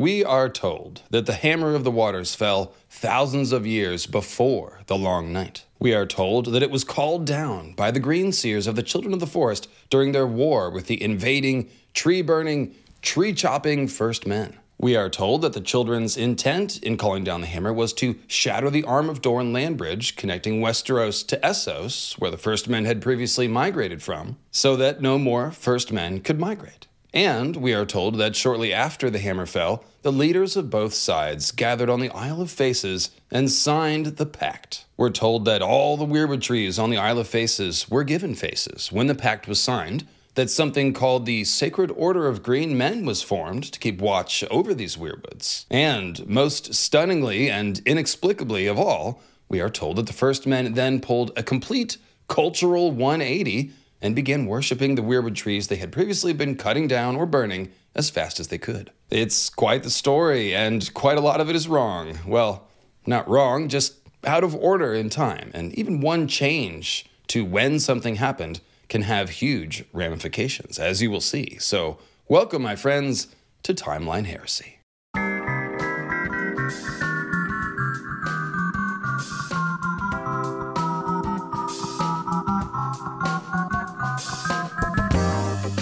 We are told that the hammer of the waters fell thousands of years before the long night. We are told that it was called down by the green seers of the children of the forest during their war with the invading, tree burning, tree chopping first men. We are told that the children's intent in calling down the hammer was to shatter the Arm of Dorne Landbridge connecting Westeros to Essos, where the first men had previously migrated from, so that no more first men could migrate. And we are told that shortly after the hammer fell, the leaders of both sides gathered on the Isle of Faces and signed the pact. We're told that all the weirwood trees on the Isle of Faces were given faces when the pact was signed, that something called the Sacred Order of Green Men was formed to keep watch over these weirwoods. And most stunningly and inexplicably of all, we are told that the first men then pulled a complete cultural 180 and began worshiping the weirwood trees they had previously been cutting down or burning as fast as they could. It's quite the story, and quite a lot of it is wrong. Well, not wrong, just out of order in time. And even one change to when something happened can have huge ramifications, as you will see. So, welcome, my friends, to Timeline Heresy.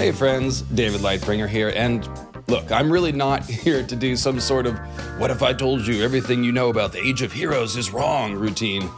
Hey friends, David Lightbringer here, and look, I'm really not here to do some sort of what if I told you everything you know about the Age of Heroes is wrong routine.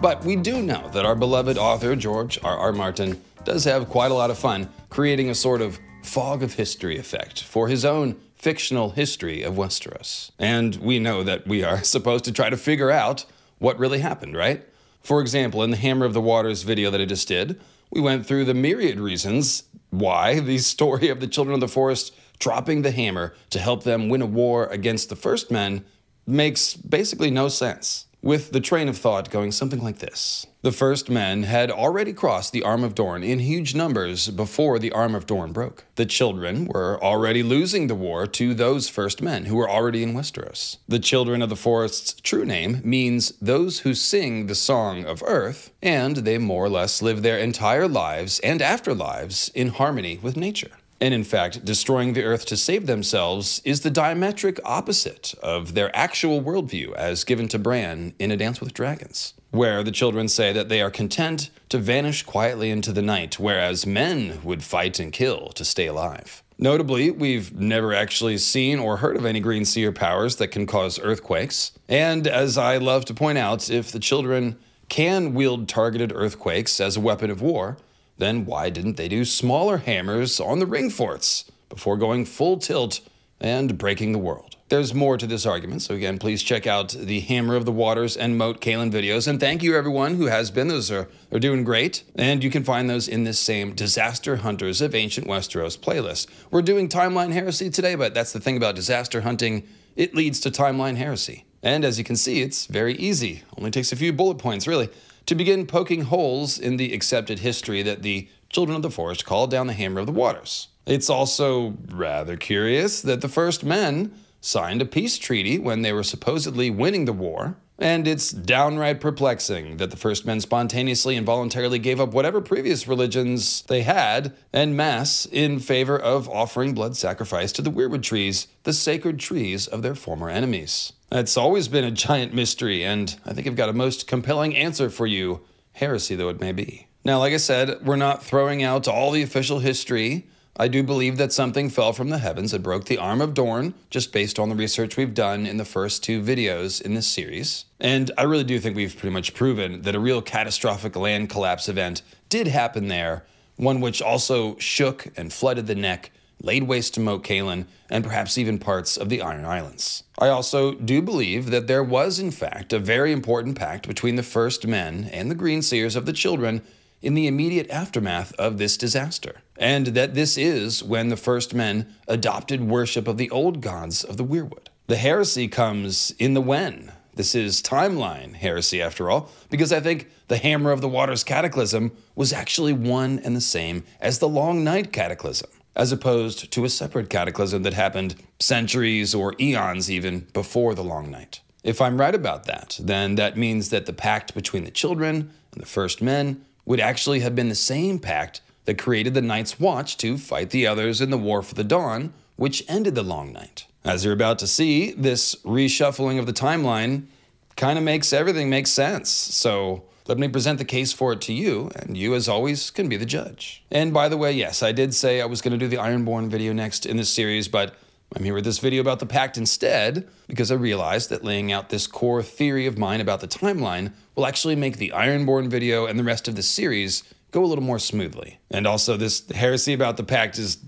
But we do know that our beloved author, George R. R. Martin, does have quite a lot of fun creating a sort of fog of history effect for his own fictional history of Westeros. And we know that we are supposed to try to figure out what really happened, right? For example, in the Hammer of the Waters video that I just did, we went through the myriad reasons why the story of the children of the forest dropping the hammer to help them win a war against the first men makes basically no sense. With the train of thought going something like this The first men had already crossed the Arm of Dorne in huge numbers before the Arm of Dorne broke. The children were already losing the war to those first men who were already in Westeros. The children of the forest's true name means those who sing the song of earth, and they more or less live their entire lives and afterlives in harmony with nature. And in fact, destroying the earth to save themselves is the diametric opposite of their actual worldview as given to Bran in A Dance with Dragons, where the children say that they are content to vanish quietly into the night, whereas men would fight and kill to stay alive. Notably, we've never actually seen or heard of any green seer powers that can cause earthquakes. And as I love to point out, if the children can wield targeted earthquakes as a weapon of war, then why didn't they do smaller hammers on the ring forts before going full tilt and breaking the world? There's more to this argument, so again, please check out the Hammer of the Waters and Moat Cailin videos. And thank you, everyone who has been. Those are, are doing great. And you can find those in this same Disaster Hunters of Ancient Westeros playlist. We're doing Timeline Heresy today, but that's the thing about disaster hunting, it leads to Timeline Heresy. And as you can see, it's very easy. Only takes a few bullet points, really to begin poking holes in the accepted history that the children of the forest called down the hammer of the waters. It's also rather curious that the first men signed a peace treaty when they were supposedly winning the war, and it's downright perplexing that the first men spontaneously and voluntarily gave up whatever previous religions they had en masse in favor of offering blood sacrifice to the weirwood trees, the sacred trees of their former enemies. That's always been a giant mystery, and I think I've got a most compelling answer for you, heresy though it may be. Now, like I said, we're not throwing out all the official history. I do believe that something fell from the heavens and broke the arm of Dorne, just based on the research we've done in the first two videos in this series. And I really do think we've pretty much proven that a real catastrophic land collapse event did happen there, one which also shook and flooded the neck laid waste to Moat Cailin, and perhaps even parts of the Iron Islands. I also do believe that there was, in fact, a very important pact between the first men and the Green Seers of the children in the immediate aftermath of this disaster, and that this is when the first men adopted worship of the old gods of the Weirwood. The heresy comes in the when. This is timeline heresy, after all, because I think the Hammer of the Waters cataclysm was actually one and the same as the Long Night cataclysm, as opposed to a separate cataclysm that happened centuries or eons even before the Long Night. If I'm right about that, then that means that the pact between the children and the first men would actually have been the same pact that created the Night's Watch to fight the others in the War for the Dawn, which ended the Long Night. As you're about to see, this reshuffling of the timeline kind of makes everything make sense. So let me present the case for it to you, and you, as always, can be the judge. And by the way, yes, I did say I was going to do the Ironborn video next in this series, but I'm here with this video about the Pact instead because I realized that laying out this core theory of mine about the timeline will actually make the Ironborn video and the rest of the series go a little more smoothly. And also, this heresy about the Pact is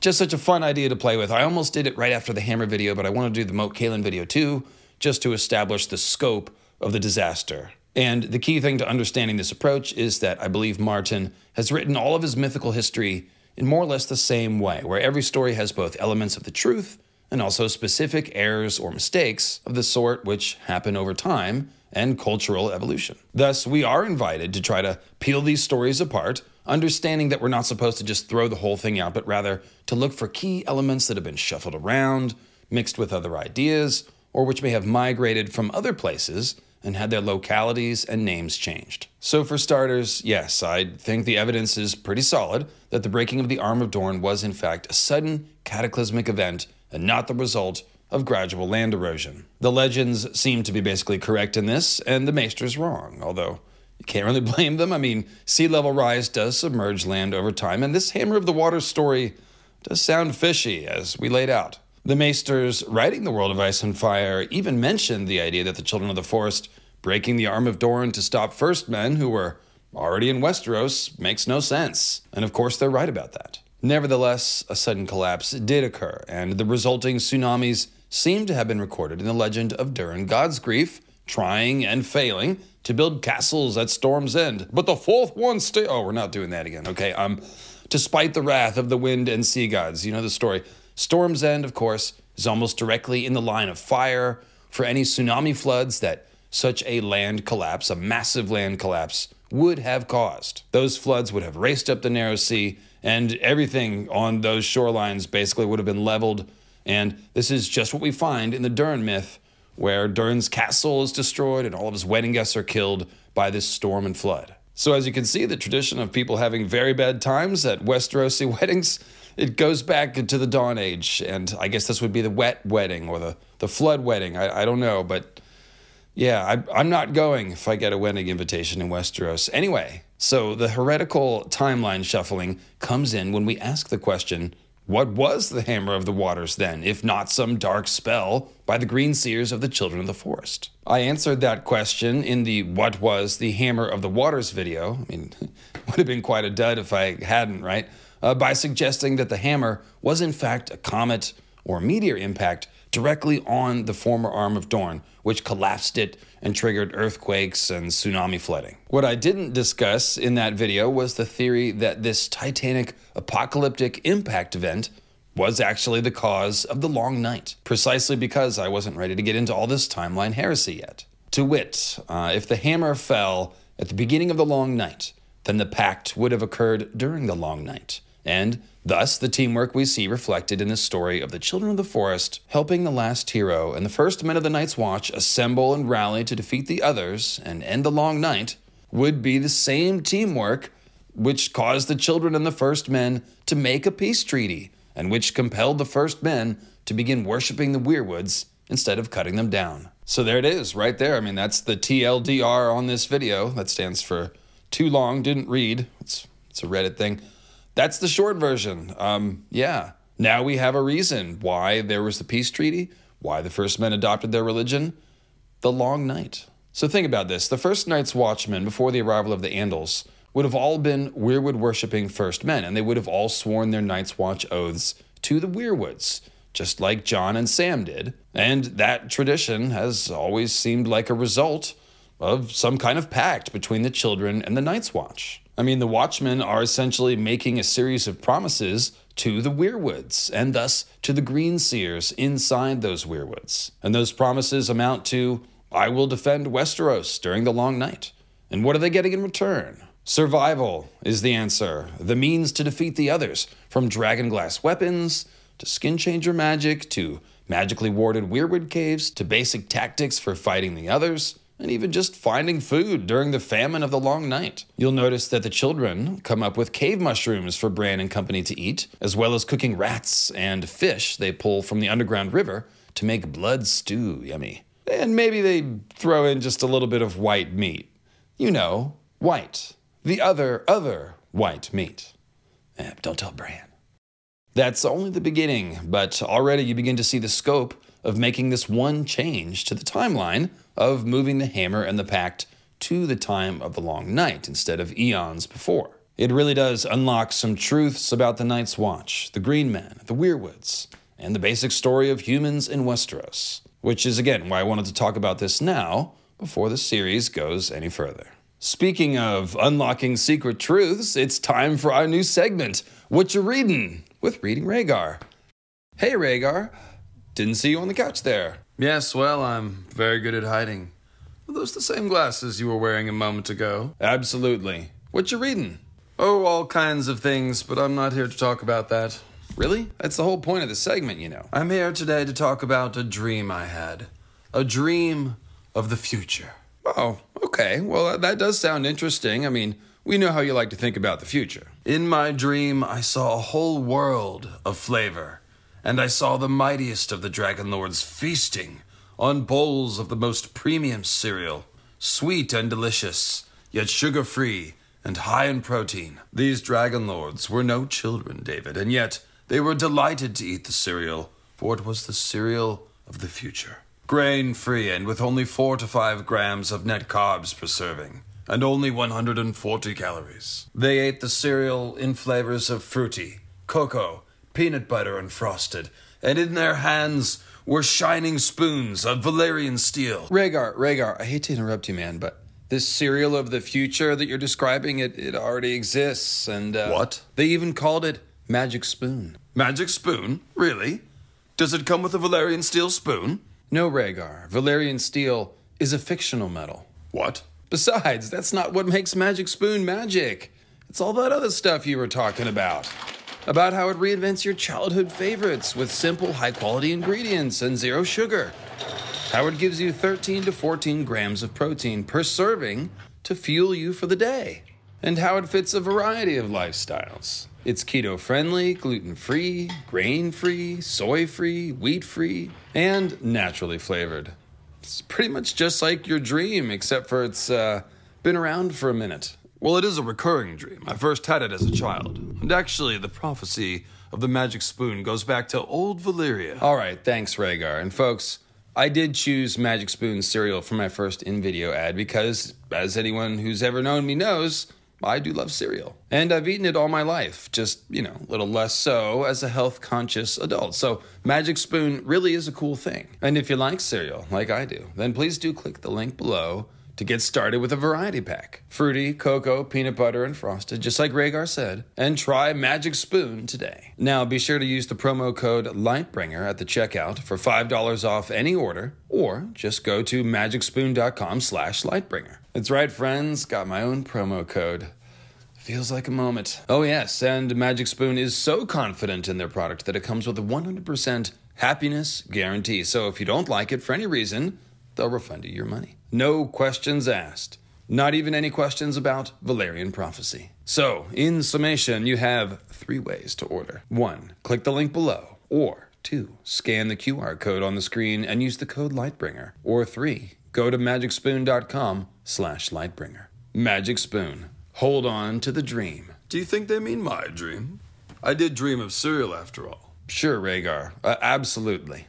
just such a fun idea to play with. I almost did it right after the Hammer video, but I want to do the Moat Cailin video too, just to establish the scope of the disaster. And the key thing to understanding this approach is that I believe Martin has written all of his mythical history in more or less the same way, where every story has both elements of the truth and also specific errors or mistakes of the sort which happen over time and cultural evolution. Thus, we are invited to try to peel these stories apart understanding that we're not supposed to just throw the whole thing out, but rather to look for key elements that have been shuffled around, mixed with other ideas, or which may have migrated from other places and had their localities and names changed. So, for starters, yes, I think the evidence is pretty solid that the breaking of the Arm of Dorne was, in fact, a sudden cataclysmic event and not the result of gradual land erosion. The legends seem to be basically correct in this, and the Maester's wrong, although you can't really blame them. I mean, sea level rise does submerge land over time, and this Hammer of the Waters story does sound fishy, as we laid out. The Maesters writing The World of Ice and Fire even mentioned the idea that the Children of the Forest breaking the arm of Dorne to stop First Men who were already in Westeros makes no sense. And of course, they're right about that. Nevertheless, a sudden collapse did occur, and the resulting tsunamis seem to have been recorded in the legend of Durran Godsgrief, trying and failing to build castles at Storm's End. But the fourth one stay. Oh, we're not doing that again. Okay. Um, despite the wrath of the wind and sea gods, you know the story. Storm's End, of course, is almost directly in the line of fire for any tsunami floods that such a land collapse, a massive land collapse, would have caused. Those floods would have raced up the narrow sea, and everything on those shorelines basically would have been leveled. And this is just what we find in the Durran myth where Durran's castle is destroyed and all of his wedding guests are killed by this storm and flood. So, as you can see, the tradition of people having very bad times at Westerosi weddings, it goes back to the Dawn Age. And I guess this would be the wet wedding or the, the flood wedding. I, I don't know. But yeah, I, I'm not going if I get a wedding invitation in Westeros. Anyway, so the heretical timeline shuffling comes in when we ask the question what was the Hammer of the Waters then, if not some dark spell by the green seers of the Children of the Forest? I answered that question in the What Was the Hammer of the Waters video. I mean, would have been quite a dud if I hadn't, right? Uh, by suggesting that the hammer was in fact a comet or meteor impact directly on the former arm of Dorne, which collapsed it and triggered earthquakes and tsunami flooding. What I didn't discuss in that video was the theory that this titanic apocalyptic impact event was actually the cause of the long night, precisely because I wasn't ready to get into all this timeline heresy yet. To wit, uh, if the hammer fell at the beginning of the long night, then the pact would have occurred during the long night and thus the teamwork we see reflected in the story of the Children of the Forest helping the last hero and the first men of the Night's Watch assemble and rally to defeat the others and end the long night would be the same teamwork which caused the children and the first men to make a peace treaty and which compelled the first men to begin worshiping the weirwoods instead of cutting them down. So there it is, right there. I mean, that's the TLDR on this video. That stands for too long, didn't read. It's, it's a Reddit thing. That's the short version. Um, yeah. Now we have a reason why there was the peace treaty, why the first men adopted their religion, the long night. So think about this. The first night's watchmen, before the arrival of the Andals, would have all been weirwood worshipping first men, and they would have all sworn their night's watch oaths to the weirwoods, just like Jon and Sam did. And that tradition has always seemed like a result of some kind of pact between the children and the night's watch. I mean, the Watchmen are essentially making a series of promises to the weirwoods, and thus to the green seers inside those weirwoods. And those promises amount to I will defend Westeros during the long night. And what are they getting in return? Survival is the answer, the means to defeat the others, from dragonglass weapons to skin changer magic to magically warded weirwood caves to basic tactics for fighting the others and even just finding food during the famine of the long night. You'll notice that the children come up with cave mushrooms for Bran and company to eat, as well as cooking rats and fish they pull from the underground river to make blood stew yummy. And maybe they throw in just a little bit of white meat. You know, white. The other, other white meat. Eh, don't tell Bran. That's only the beginning, but already you begin to see the scope of making this one change to the timeline of moving the hammer and the pact to the time of the long night instead of eons before. It really does unlock some truths about the Night's Watch, the Green Men, the Weirwoods, and the basic story of humans in Westeros, which is again why I wanted to talk about this now before the series goes any further. Speaking of unlocking secret truths, it's time for our new segment, What You Reading with Reading Rhaegar. Hey Rhaegar, didn't see you on the couch there. Yes, well, I'm very good at hiding. Are those the same glasses you were wearing a moment ago? Absolutely. What you reading? Oh, all kinds of things, but I'm not here to talk about that. Really? That's the whole point of the segment, you know. I'm here today to talk about a dream I had. A dream of the future. Oh, okay. Well, that does sound interesting. I mean, we know how you like to think about the future. In my dream, I saw a whole world of flavor and I saw the mightiest of the Dragon Lords feasting on bowls of the most premium cereal, sweet and delicious, yet sugar free and high in protein. These Dragon Lords were no children, David, and yet they were delighted to eat the cereal, for it was the cereal of the future. Grain free and with only 4 to 5 grams of net carbs per serving, and only 140 calories. They ate the cereal in flavors of fruity, cocoa, peanut butter and frosted, and in their hands were shining spoons of Valyrian steel. Rhaegar, Rhaegar, I hate to interrupt you, man, but this cereal of the future that you're describing, it, it already exists, and uh, what? They even called it Magic Spoon. Magic Spoon? Really? Does it come with a Valyrian steel spoon? No, Rhaegar. Valyrian steel is a fictional metal. What? Besides, that's not what makes Magic Spoon magic. It's all that other stuff you were talking about about how it reinvents your childhood favorites with simple, high quality ingredients and zero sugar. How it gives you 13 to 14 grams of protein per serving to fuel you for the day. And how it fits a variety of lifestyles. It's keto friendly, gluten free, grain free, soy free, wheat free, and naturally flavored. It's pretty much just like your dream, except for it's uh, been around for a minute. Well, it is a recurring dream. I first had it as a child. And actually, the prophecy of the magic spoon goes back to old Valyria. All right, thanks, Rhaegar. And folks, I did choose Magic Spoon cereal for my first in video ad because, as anyone who's ever known me knows, I do love cereal. And I've eaten it all my life, just, you know, a little less so as a health conscious adult. So, Magic Spoon really is a cool thing. And if you like cereal, like I do, then please do click the link below to get started with a variety pack fruity, cocoa, peanut butter, and frosted, just like Rhaegar said, and try Magic Spoon today. Now, be sure to use the promo code LIGHTBRINGER at the checkout for $5 off any order, or just go to magicspoon.com slash lightbringer. That's right, friends, got my own promo code. Feels like a moment. Oh, yes, and Magic Spoon is so confident in their product that it comes with a 100% happiness guarantee. So if you don't like it for any reason, they'll refund you your money. No questions asked. Not even any questions about Valyrian prophecy. So, in summation, you have three ways to order. One, click the link below. Or two, scan the QR code on the screen and use the code Lightbringer. Or three, go to magicspoon.com slash Lightbringer. Magic Spoon. Hold on to the dream. Do you think they mean my dream? I did dream of cereal after all. Sure, Rhaegar. Uh, absolutely.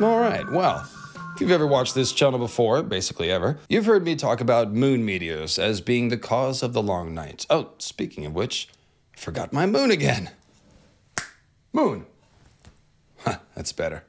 All right, well, if you've ever watched this channel before, basically ever, you've heard me talk about moon meteors as being the cause of the long night. Oh, speaking of which, I forgot my moon again. Moon. Huh, that's better.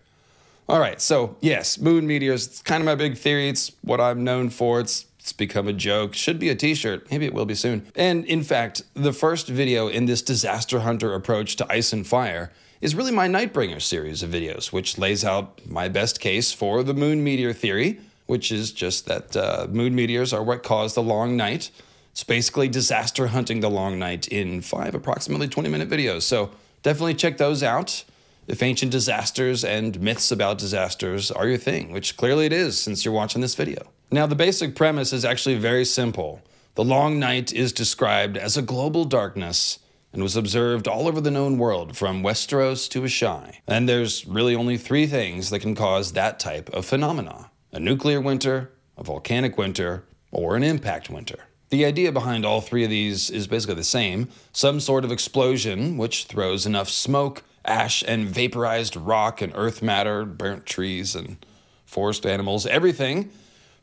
All right, so yes, moon meteors, it's kind of my big theory. It's what I'm known for. It's it's become a joke. Should be a t shirt. Maybe it will be soon. And in fact, the first video in this disaster hunter approach to ice and fire is really my Nightbringer series of videos, which lays out my best case for the moon meteor theory, which is just that uh, moon meteors are what caused the long night. It's basically disaster hunting the long night in five approximately 20 minute videos. So definitely check those out if ancient disasters and myths about disasters are your thing, which clearly it is since you're watching this video. Now, the basic premise is actually very simple. The long night is described as a global darkness and was observed all over the known world from Westeros to Asshai. And there's really only three things that can cause that type of phenomena a nuclear winter, a volcanic winter, or an impact winter. The idea behind all three of these is basically the same some sort of explosion which throws enough smoke, ash, and vaporized rock and earth matter, burnt trees, and forest animals, everything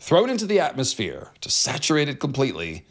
thrown into the atmosphere to saturate it completely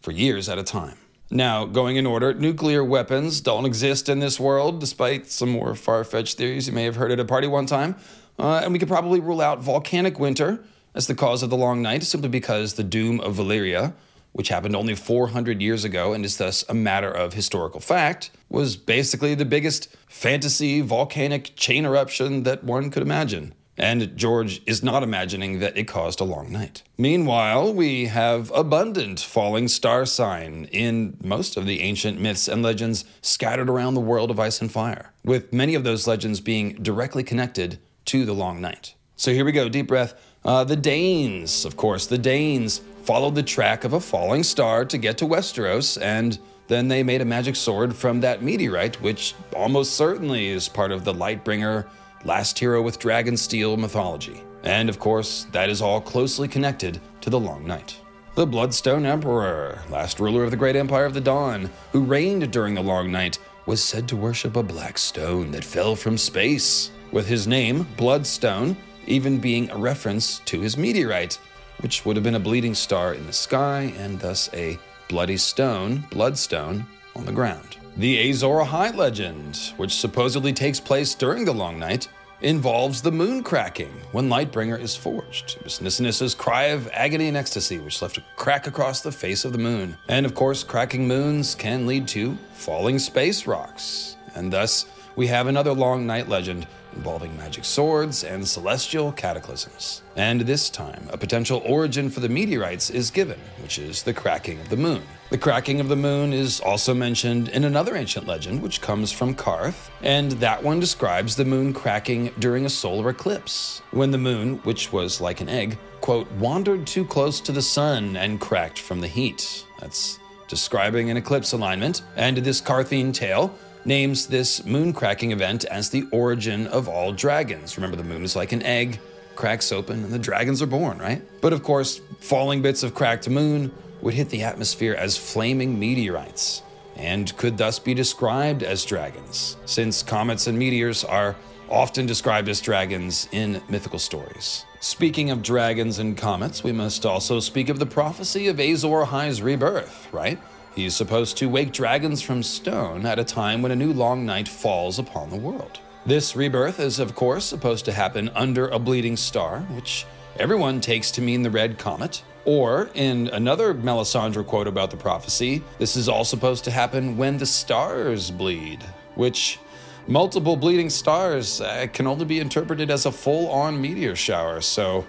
for years at a time. Now, going in order, nuclear weapons don't exist in this world, despite some more far fetched theories you may have heard at a party one time. Uh, and we could probably rule out volcanic winter as the cause of the long night simply because the doom of Valyria, which happened only 400 years ago and is thus a matter of historical fact, was basically the biggest fantasy volcanic chain eruption that one could imagine and George is not imagining that it caused a long night. Meanwhile, we have abundant falling star sign in most of the ancient myths and legends scattered around the world of ice and fire, with many of those legends being directly connected to the long night. So here we go, deep breath. Uh, the Daynes, of course, the Daynes followed the track of a falling star to get to Westeros, and then they made a magic sword from that meteorite, which almost certainly is part of the Lightbringer last hero with dragon steel mythology. And of course, that is all closely connected to the Long Night. The Bloodstone Emperor, last ruler of the great empire of the Dawn, who reigned during the Long Night, was said to worship a black stone that fell from space, with his name, Bloodstone, even being a reference to his meteorite, which would have been a bleeding star in the sky and thus a bloody stone, bloodstone, on the ground. The Azor Ahai legend, which supposedly takes place during the Long Night, involves the moon cracking when Lightbringer is forged. It was Nissa Nissa's cry of agony and ecstasy, which left a crack across the face of the moon. And of course, cracking moons can lead to falling space rocks. And thus, we have another Long Night legend involving magic swords and celestial cataclysms. And this time, a potential origin for the meteorites is given, which is the cracking of the moon. The cracking of the moon is also mentioned in another ancient legend, which comes from Qarth, and that one describes the moon cracking during a solar eclipse, when the moon, which was like an egg, quote, wandered too close to the sun and cracked from the heat. That's describing an eclipse alignment, and this Qarthine tale names this moon cracking event as the origin of all dragons. Remember, the moon is like an egg, cracks open, and the dragons are born, right? But of course, falling bits of cracked moon would hit the atmosphere as flaming meteorites and could thus be described as dragons, since comets and meteors are often described as dragons in mythical stories. Speaking of dragons and comets, we must also speak of the prophecy of Azor Ahai's rebirth, right? He's supposed to wake dragons from stone at a time when a new long night falls upon the world. This rebirth is, of course, supposed to happen under a bleeding star, which everyone takes to mean the red comet. Or, in another Melisandre quote about the prophecy, this is all supposed to happen when the stars bleed, which multiple bleeding stars uh, can only be interpreted as a full on meteor shower. So,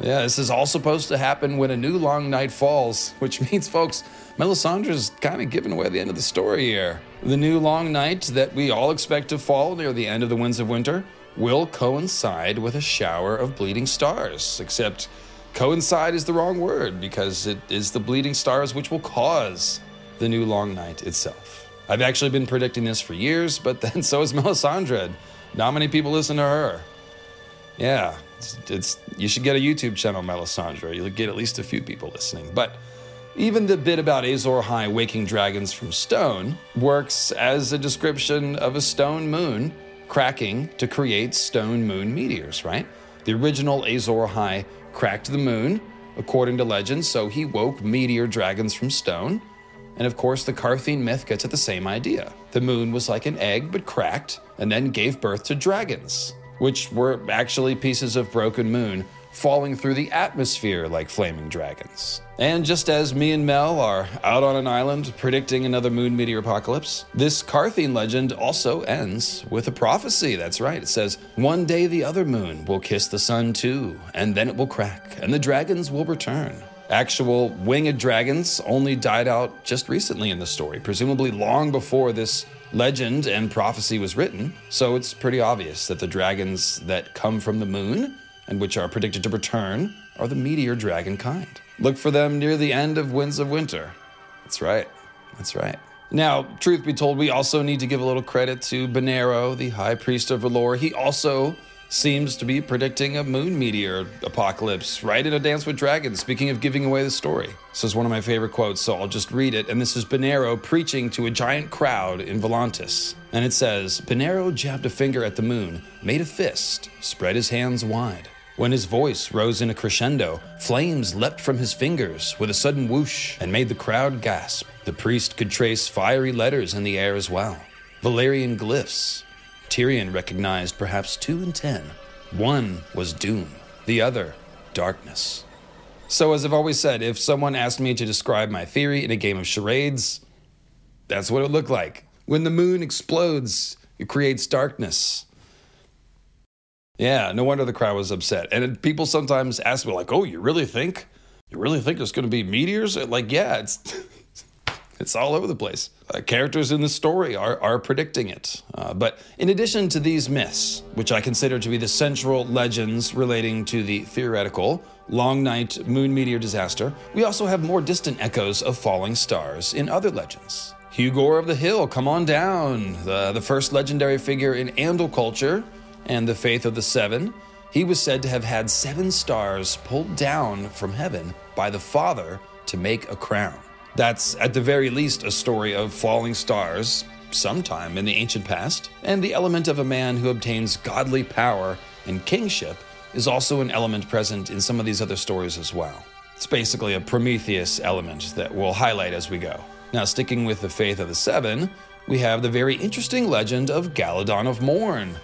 yeah, this is all supposed to happen when a new long night falls, which means, folks, Melisandre's kind of giving away the end of the story here. The new long night that we all expect to fall near the end of the Winds of Winter will coincide with a shower of bleeding stars, except coincide is the wrong word because it is the bleeding stars which will cause the new long night itself. I've actually been predicting this for years, but then so is Melisandre. Not many people listen to her. Yeah, it's, it's you should get a YouTube channel, Melisandre. You'll get at least a few people listening. But even the bit about Azor Ahai waking dragons from stone works as a description of a stone moon cracking to create stone moon meteors, right? The original Azor Ahai cracked the moon, according to legend, so he woke meteor dragons from stone. And of course, the Qarthine myth gets at the same idea. The moon was like an egg but cracked, and then gave birth to dragons which were actually pieces of broken moon falling through the atmosphere like flaming dragons. And just as me and Mel are out on an island predicting another moon meteor apocalypse, this Qarthine legend also ends with a prophecy. That's right. It says, One day the other moon will kiss the sun too, and then it will crack, and the dragons will return. Actual winged dragons only died out just recently in the story, presumably long before this legend and prophecy was written, so it's pretty obvious that the dragons that come from the moon and which are predicted to return are the meteor dragon kind. Look for them near the end of Winds of Winter. That's right. That's right. Now, truth be told, we also need to give a little credit to Benerro, the High Priest of R'hllor. He also seems to be predicting a moon meteor apocalypse right in A Dance with Dragons. Speaking of giving away the story, this is one of my favorite quotes, so I'll just read it. And this is Benerro preaching to a giant crowd in Volantis. And it says Benerro jabbed a finger at the moon, made a fist, spread his hands wide. When his voice rose in a crescendo, flames leapt from his fingers with a sudden whoosh and made the crowd gasp. The priest could trace fiery letters in the air as well Valyrian glyphs. Tyrion recognized perhaps two in ten. One was doom, the other, darkness. So, as I've always said, if someone asked me to describe my theory in a game of charades, that's what it would look like. When the moon explodes, it creates darkness. Yeah, no wonder the crowd was upset. And people sometimes ask me, like, "Oh, you really think? You really think there's going to be meteors?" Like, yeah, it's it's all over the place. Uh, characters in the story are are predicting it. Uh, but in addition to these myths, which I consider to be the central legends relating to the theoretical long night moon meteor disaster, we also have more distant echoes of falling stars in other legends. Hugor of the Hill, come on down. The, the first legendary figure in Andal culture and the faith of the seven, he was said to have had seven stars pulled down from heaven by the Father to make a crown. That's at the very least a story of falling stars sometime in the ancient past, and the element of a man who obtains godly power and kingship is also an element present in some of these other stories as well. It's basically a Prometheus element that we'll highlight as we go. Now, sticking with the faith of the seven, we have the very interesting legend of Galladon of Morne,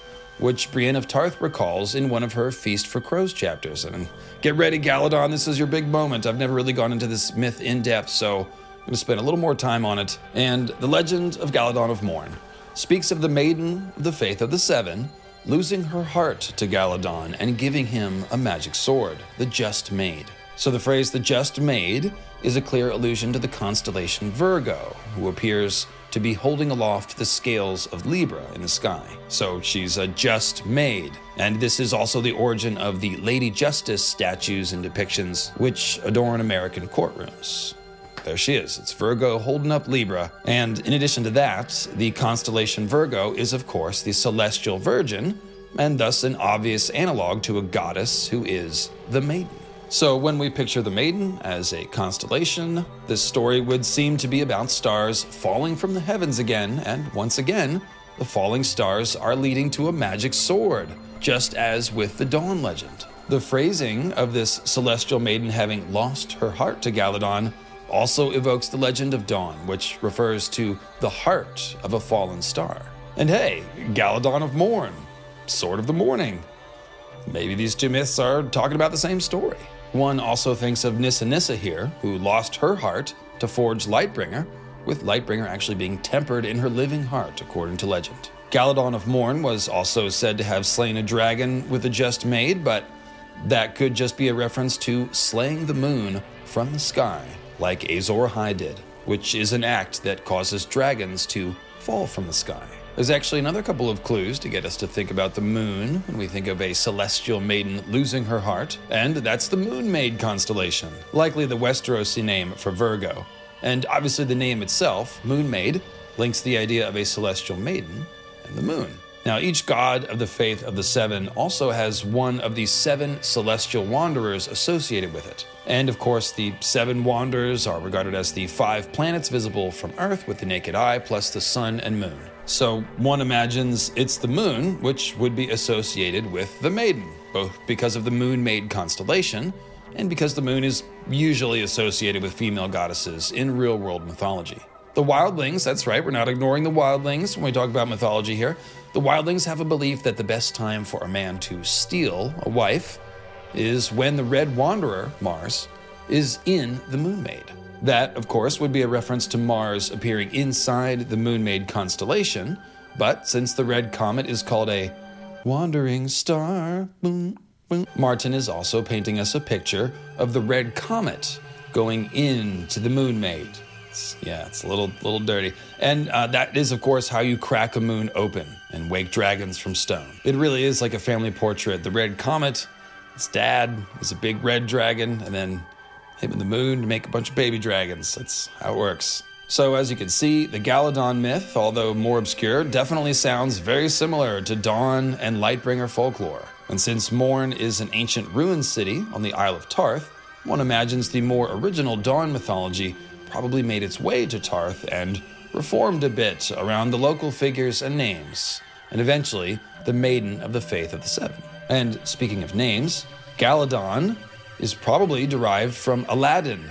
which Brienne of Tarth recalls in one of her Feast for Crows chapters. And get ready, Galladon, this is your big moment. I've never really gone into this myth in depth, so I'm going to spend a little more time on it. And the legend of Galladon of Morne speaks of the maiden of the faith of the seven losing her heart to Galladon and giving him a magic sword, the Just Maid. So the phrase the Just Maid is a clear allusion to the constellation Virgo, who appears to be holding aloft the scales of Libra in the sky. So she's a just maid. And this is also the origin of the Lady Justice statues and depictions which adorn American courtrooms. There she is. It's Virgo holding up Libra. And in addition to that, the constellation Virgo is, of course, the celestial virgin, and thus an obvious analog to a goddess who is the maiden. So, when we picture the maiden as a constellation, this story would seem to be about stars falling from the heavens again, and once again, the falling stars are leading to a magic sword, just as with the Dawn legend. The phrasing of this celestial maiden having lost her heart to Galladon also evokes the legend of Dawn, which refers to the heart of a fallen star. And hey, Galladon of Morne, Sword of the Morning. Maybe these two myths are talking about the same story. One also thinks of Nissa Nissa here, who lost her heart to forge Lightbringer, with Lightbringer actually being tempered in her living heart, according to legend. Galladon of Morne was also said to have slain a dragon with a just maid, but that could just be a reference to slaying the moon from the sky, like Azor Ahai did, which is an act that causes dragons to fall from the sky. There's actually another couple of clues to get us to think about the moon when we think of a celestial maiden losing her heart, and that's the Moon Maid constellation, likely the Westerosi name for Virgo. And obviously, the name itself, Moon Maid, links the idea of a celestial maiden and the moon. Now, each god of the faith of the seven also has one of the seven celestial wanderers associated with it. And of course, the seven wanderers are regarded as the five planets visible from Earth with the naked eye, plus the sun and moon. So one imagines it's the moon, which would be associated with the maiden, both because of the moon maid constellation and because the moon is usually associated with female goddesses in real world mythology. The wildlings, that's right, we're not ignoring the wildlings when we talk about mythology here. the wildlings have a belief that the best time for a man to steal a wife is when the Red Wanderer, Mars, is in the Moon Maid. That, of course, would be a reference to Mars appearing inside the Moon Maid constellation, but since the red comet is called a wandering star, boom, boom, Martin is also painting us a picture of the red comet going into the Moon Maid. It's, yeah, it's a little little dirty. And uh, that is, of course, how you crack a moon open and wake dragons from stone. It really is like a family portrait. The red comet, its dad is a big red dragon, and then him and the moon to make a bunch of baby dragons. That's how it works. So, as you can see, the Galladon myth, although more obscure, definitely sounds very similar to Dawn and Lightbringer folklore. And since Morne is an ancient ruined city on the Isle of Tarth, one imagines the more original Dawn mythology probably made its way to Tarth and reformed a bit around the local figures and names, and eventually the Maiden of the Faith of the Seven. And speaking of names, Galladon is probably derived from Aladdin.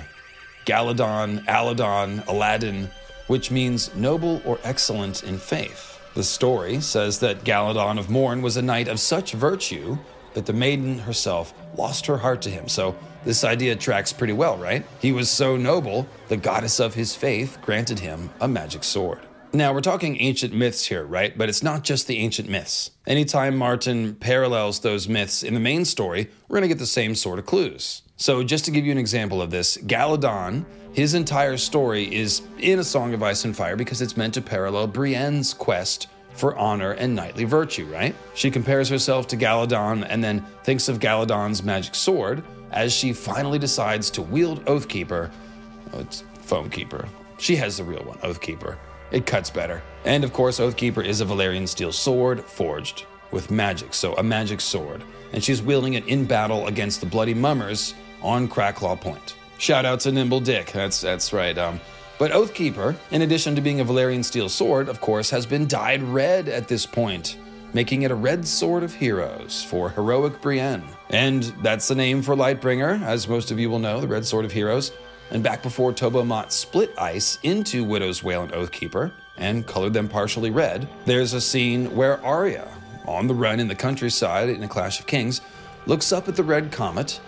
Galladon, Aladon, Aladdin, which means noble or excellent in faith. The story says that Galladon of Morne was a knight of such virtue that the maiden herself lost her heart to him. So this idea tracks pretty well, right? He was so noble, the goddess of his faith granted him a magic sword. Now, we're talking ancient myths here, right? But it's not just the ancient myths. Anytime Martin parallels those myths in the main story, we're going to get the same sort of clues. So, just to give you an example of this, Galladon, his entire story is in A Song of Ice and Fire because it's meant to parallel Brienne's quest for honor and knightly virtue, right? She compares herself to Galladon and then thinks of Galladon's magic sword as she finally decides to wield Oathkeeper. Oh, it's Foamkeeper. She has the real one, Oathkeeper. It cuts better. And of course, Oathkeeper is a Valyrian steel sword forged with magic, so a magic sword. And she's wielding it in battle against the Bloody Mummers on Cracklaw Point. Shout out to Nimble Dick. That's that's right. Um, but Oathkeeper, in addition to being a Valyrian steel sword, of course, has been dyed red at this point, making it a red sword of heroes for heroic Brienne. And that's the name for Lightbringer, as most of you will know, the red sword of heroes. And back before Tobho Mott split ice into Widow's Wail and Oathkeeper and colored them partially red, there's a scene where Arya, on the run in the countryside in A Clash of Kings, looks up at the red comet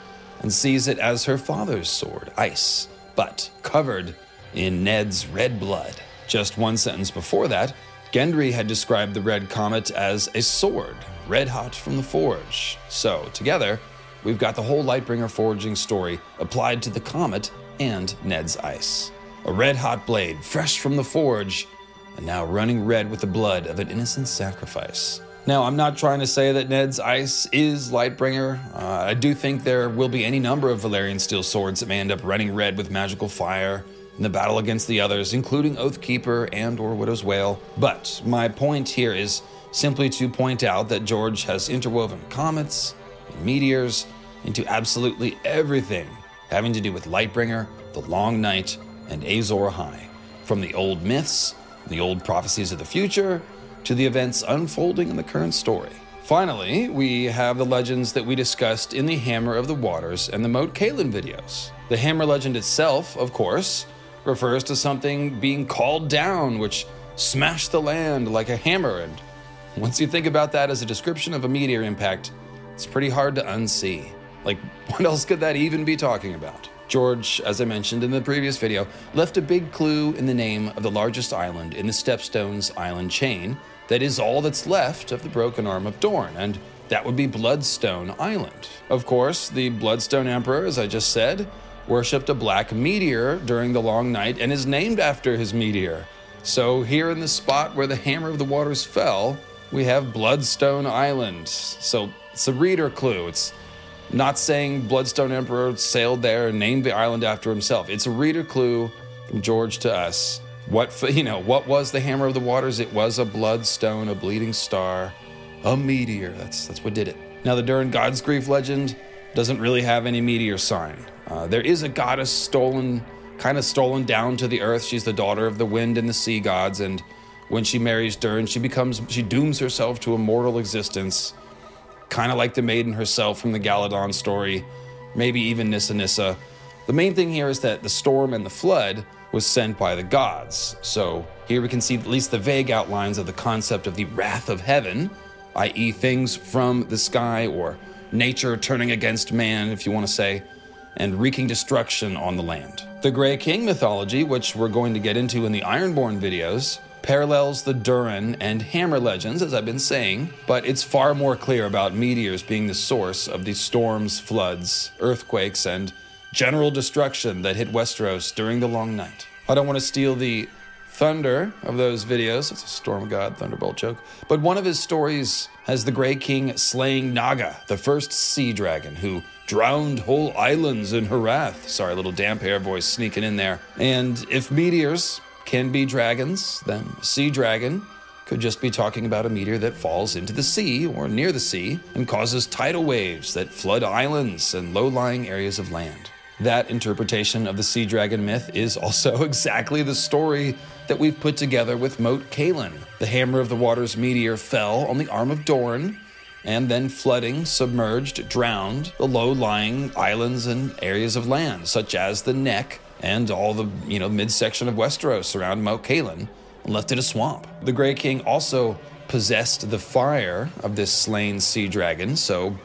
and sees it as her father's sword, ice, but covered in Ned's red blood. Just one sentence before that, Gendry had described the red comet as a sword, red hot from the forge. So, together, we've got the whole Lightbringer forging story applied to the comet and Ned's ice. A red hot blade, fresh from the forge, and now running red with the blood of an innocent sacrifice. Now, I'm not trying to say that Ned's ice is Lightbringer. Uh, I do think there will be any number of Valyrian steel swords that may end up running red with magical fire in the battle against the others, including Oathkeeper and or Widow's Wail. But my point here is simply to point out that George has interwoven comets and meteors into absolutely everything having to do with Lightbringer, the Long Night, and Azor Ahai. From the old myths, the old prophecies of the future, to the events unfolding in the current story. Finally, we have the legends that we discussed in the Hammer of the Waters and the Moat Cailin videos. The Hammer legend itself, of course, refers to something being called down, which smashed the land like a hammer. And once you think about that as a description of a meteor impact, it's pretty hard to unsee. Like, what else could that even be talking about? George, as I mentioned in the previous video, left a big clue in the name of the largest island in the Stepstones island chain that is all that's left of the broken arm of Dorne, and that would be Bloodstone Island. Of course, the Bloodstone Emperor, as I just said, worshipped a black meteor during the long night and is named after his meteor. So, here in the spot where the Hammer of the Waters fell, we have Bloodstone Island. So, it's a reader clue. It's not saying Bloodstone Emperor sailed there and named the island after himself. It's a reader clue from George to us. What you know? What was the Hammer of the Waters? It was a bloodstone, a bleeding star, a meteor. That's that's what did it. Now the Durran Godsgrief legend doesn't really have any meteor sign. Uh, there is a goddess stolen, kind of stolen down to the earth. She's the daughter of the wind and the sea gods, and when she marries Durran, she becomes she dooms herself to a mortal existence, kind of like the maiden herself from the Galladon story, maybe even Nissa Nissa. The main thing here is that the storm and the flood was sent by the gods. So Here we can see at least the vague outlines of the concept of the wrath of heaven, i.e., things from the sky or nature turning against man, if you want to say, and wreaking destruction on the land. The Grey King mythology, which we're going to get into in the Ironborn videos, parallels the Durran and Hammer legends, as I've been saying, but it's far more clear about meteors being the source of the storms, floods, earthquakes, and general destruction that hit Westeros during the Long Night. I don't want to steal the thunder of those videos. It's a Storm God Thunderbolt joke. But one of his stories has the Grey King slaying Naga, the first sea dragon, who drowned whole islands in her wrath. Sorry, little damp hair voice sneaking in there. And if meteors can be dragons, then sea dragon could just be talking about a meteor that falls into the sea or near the sea and causes tidal waves that flood islands and low lying areas of land. That interpretation of the sea dragon myth is also exactly the story that we've put together with Moat Cailin. The Hammer of the Waters meteor fell on the arm of Dorne, and then flooding, submerged, drowned the low lying islands and areas of land, such as the Neck and all the you know midsection of Westeros around Moat Cailin, and left it a swamp. The Grey King also possessed the fire of this slain sea dragon, so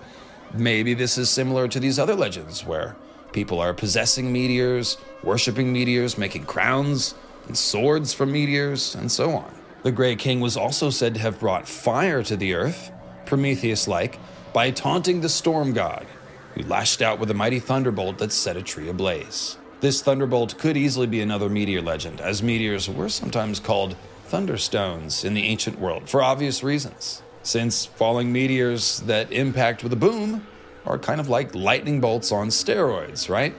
maybe this is similar to these other legends where people are possessing meteors, worshipping meteors, making crowns and swords from meteors, and so on. The Grey King was also said to have brought fire to the earth, Prometheus like, by taunting the storm god, who lashed out with a mighty thunderbolt that set a tree ablaze. This thunderbolt could easily be another meteor legend, as meteors were sometimes called thunderstones in the ancient world for obvious reasons. Since falling meteors that impact with a boom are kind of like lightning bolts on steroids, right?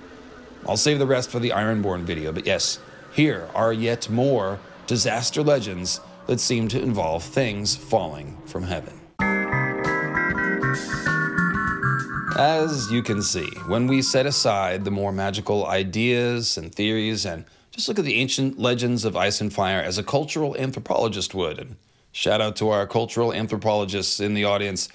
I'll save the rest for the Ironborn video, but yes, here are yet more disaster legends that seem to involve things falling from heaven. As you can see, when we set aside the more magical ideas and theories and just look at the ancient legends of ice and fire as a cultural anthropologist would, and shout out to our cultural anthropologists in the audience,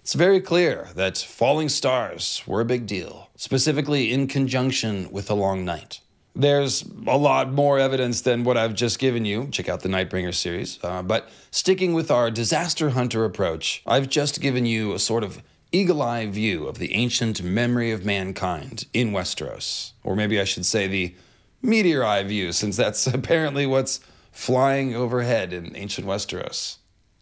it's very clear that falling stars were a big deal, specifically in conjunction with the long night. There's a lot more evidence than what I've just given you. Check out the Nightbringer series. Uh, but sticking with our disaster hunter approach, I've just given you a sort of eagle eye view of the ancient memory of mankind in Westeros. Or maybe I should say the meteor eye view, since that's apparently what's flying overhead in ancient Westeros.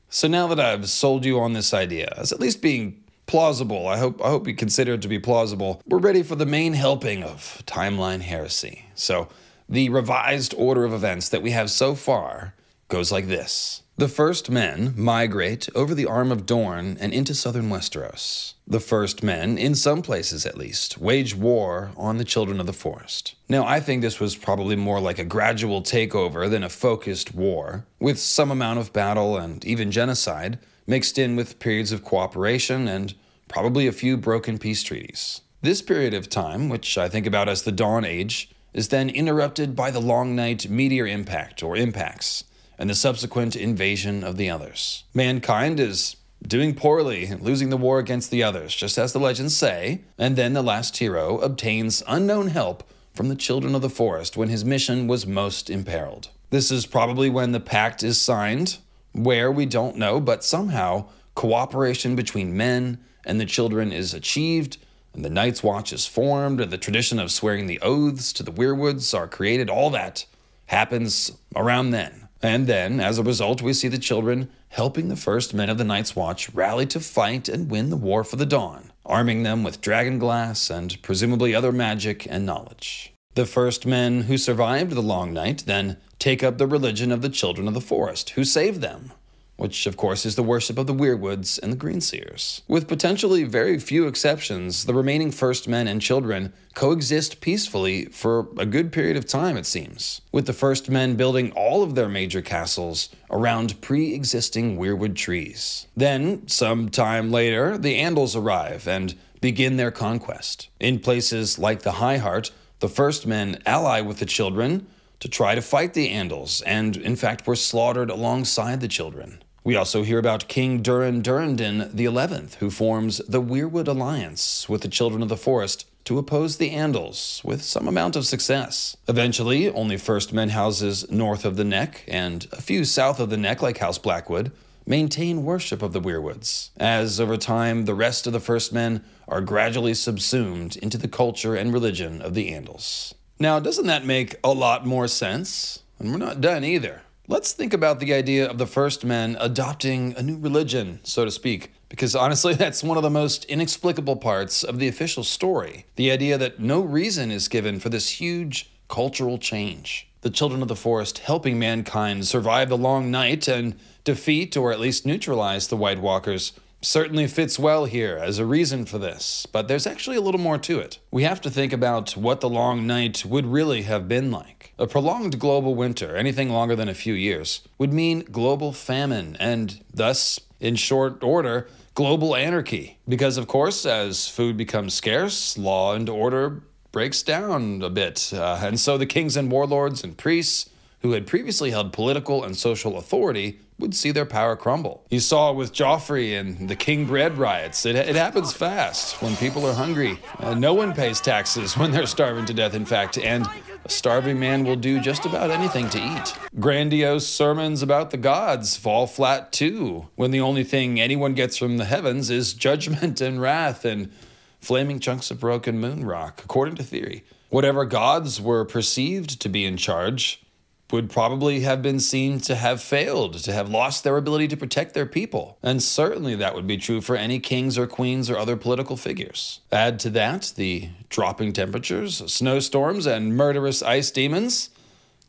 So now that I've sold you on this idea as at least being plausible, I hope I hope you consider it to be plausible. We're ready for the main helping of timeline heresy. So the revised order of events that we have so far goes like this. The first men migrate over the arm of Dorne and into southern Westeros. The first men, in some places at least, wage war on the children of the forest. Now, I think this was probably more like a gradual takeover than a focused war, with some amount of battle and even genocide mixed in with periods of cooperation and probably a few broken peace treaties. This period of time, which I think about as the Dawn Age, is then interrupted by the Long Night meteor impact or impacts and the subsequent invasion of the others. Mankind is doing poorly, losing the war against the others, just as the legends say, and then the last hero obtains unknown help from the children of the forest when his mission was most imperiled. This is probably when the pact is signed, where we don't know, but somehow cooperation between men and the children is achieved, and the Night's Watch is formed, and the tradition of swearing the oaths to the weirwoods are created. All that happens around then. And then, as a result, we see the children helping the first men of the Night's Watch rally to fight and win the War for the Dawn, arming them with dragon glass and presumably other magic and knowledge. The first men who survived the Long Night then take up the religion of the Children of the Forest, who saved them, which of course is the worship of the Weirwoods and the Greenseers. With potentially very few exceptions, the remaining First Men and children coexist peacefully for a good period of time, it seems, with the First Men building all of their major castles around pre existing Weirwood trees. Then, some time later, the Andals arrive and begin their conquest. In places like the High Heart, the First Men ally with the children to try to fight the Andals, and in fact were slaughtered alongside the children. We also hear about King Durran Durrandon XI, who forms the Weirwood Alliance with the Children of the Forest to oppose the Andals with some amount of success. Eventually, only First Men houses north of the Neck and a few south of the Neck, like House Blackwood, maintain worship of the Weirwoods, as over time the rest of the First Men are gradually subsumed into the culture and religion of the Andals. Now, doesn't that make a lot more sense? And we're not done either. Let's think about the idea of the first men adopting a new religion, so to speak, because honestly, that's one of the most inexplicable parts of the official story. The idea that no reason is given for this huge cultural change. The children of the forest helping mankind survive the long night and defeat or at least neutralize the White Walkers certainly fits well here as a reason for this, but there's actually a little more to it. We have to think about what the long night would really have been like. A prolonged global winter, anything longer than a few years, would mean global famine and, thus, in short order, global anarchy. Because, of course, as food becomes scarce, law and order breaks down a bit. Uh, and so the kings and warlords and priests who had previously held political and social authority would see their power crumble. You saw it with Joffrey and the King Bread riots. It, it happens fast when people are hungry. Uh, no one pays taxes when they're starving to death, in fact, and a starving man will do just about anything to eat. Grandiose sermons about the gods fall flat too, when the only thing anyone gets from the heavens is judgment and wrath and flaming chunks of broken moon rock, according to theory. Whatever gods were perceived to be in charge would probably have been seen to have failed, to have lost their ability to protect their people. And certainly that would be true for any kings or queens or other political figures. Add to that the dropping temperatures, snowstorms, and murderous ice demons.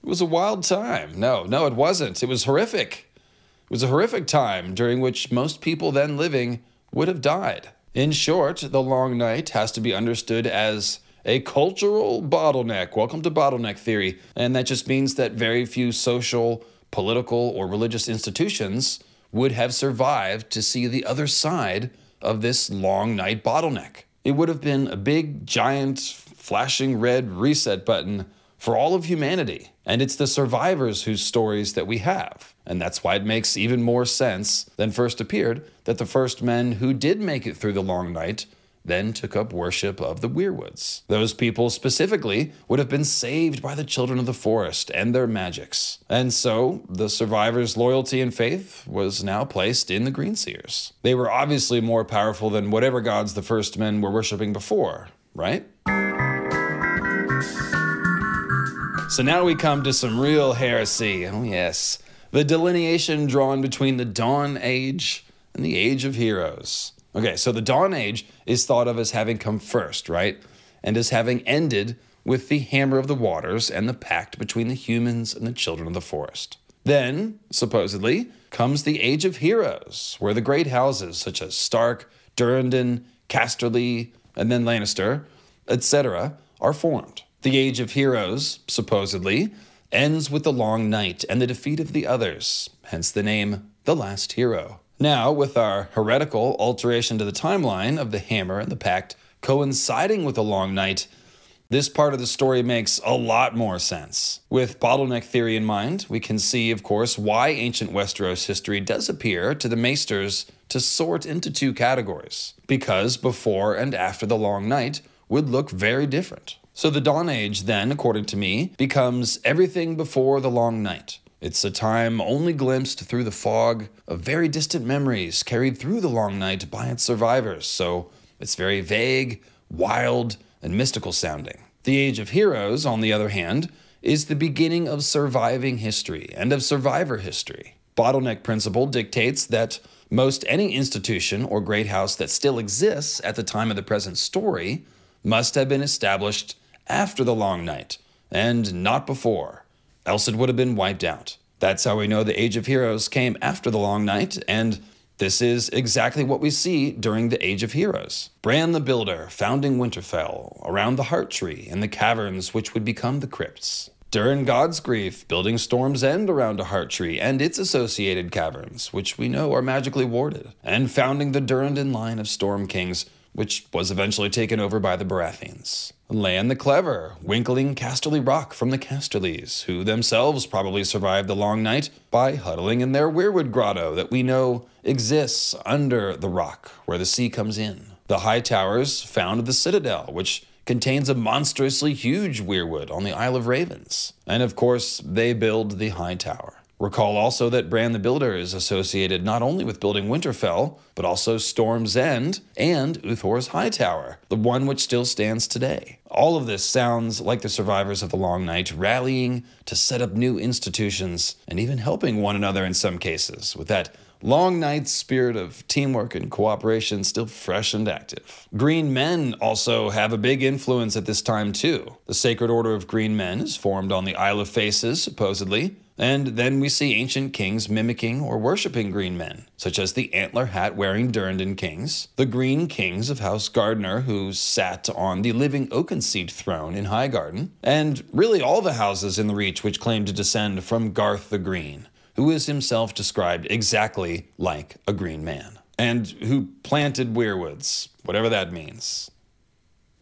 It was a wild time. No, no, it wasn't. It was horrific. It was a horrific time during which most people then living would have died. In short, the long night has to be understood as a cultural bottleneck. Welcome to bottleneck theory. And that just means that very few social, political, or religious institutions would have survived to see the other side of this long night bottleneck. It would have been a big, giant, flashing red reset button for all of humanity. And it's the survivors whose stories that we have. And that's why it makes even more sense than first appeared that the first men who did make it through the long night then took up worship of the Weirwoods. Those people specifically would have been saved by the children of the forest and their magics. And so the survivors' loyalty and faith was now placed in the Greenseers. They were obviously more powerful than whatever gods the first men were worshiping before, right? So now we come to some real heresy. Oh, yes. The delineation drawn between the Dawn Age and the Age of Heroes. Okay, so the Dawn Age is thought of as having come first, right? And as having ended with the Hammer of the Waters and the pact between the humans and the children of the forest. Then, supposedly, comes the Age of Heroes, where the great houses such as Stark, Durrandon, Casterly, and then Lannister, etc., are formed. The Age of Heroes, supposedly, ends with the Long Night and the defeat of the others, hence the name The Last Hero. Now, with our heretical alteration to the timeline of the Hammer and the Pact coinciding with the Long Night, this part of the story makes a lot more sense. With bottleneck theory in mind, we can see, of course, why ancient Westeros history does appear to the Maesters to sort into two categories. Because before and after the Long Night would look very different. So the Dawn Age, then, according to me, becomes everything before the Long Night. It's a time only glimpsed through the fog of very distant memories carried through the long night by its survivors, so it's very vague, wild, and mystical sounding. The Age of Heroes, on the other hand, is the beginning of surviving history and of survivor history. Bottleneck principle dictates that most any institution or great house that still exists at the time of the present story must have been established after the long night and not before else it would have been wiped out. That's how we know the Age of Heroes came after the Long Night, and this is exactly what we see during the Age of Heroes. Bran the Builder founding Winterfell, around the Heart Tree and the caverns which would become the crypts. Durran Godsgrief building Storm's End around a Heart Tree and its associated caverns, which we know are magically warded, and founding the Durrandon line of Storm Kings, which was eventually taken over by the Baratheons. Lann the Clever, winkling Casterly Rock from the Casterlys, who themselves probably survived the long night by huddling in their weirwood grotto that we know exists under the rock where the sea comes in. The High Towers found the Citadel, which contains a monstrously huge weirwood on the Isle of Ravens. And of course, they build the High Tower. Recall also that Bran the Builder is associated not only with building Winterfell, but also Storm's End and Uthor's High Tower, the one which still stands today. All of this sounds like the survivors of the Long Night rallying to set up new institutions and even helping one another in some cases, with that Long Night's spirit of teamwork and cooperation still fresh and active. Green Men also have a big influence at this time, too. The Sacred Order of Green Men is formed on the Isle of Faces, supposedly, and then we see ancient kings mimicking or worshipping green men, such as the antler hat wearing Durrandon kings, the green kings of House Gardener, who sat on the living Oakenseat throne in Highgarden, and really all the houses in the Reach which claim to descend from Garth the Green, who is himself described exactly like a green man, and who planted weirwoods, whatever that means.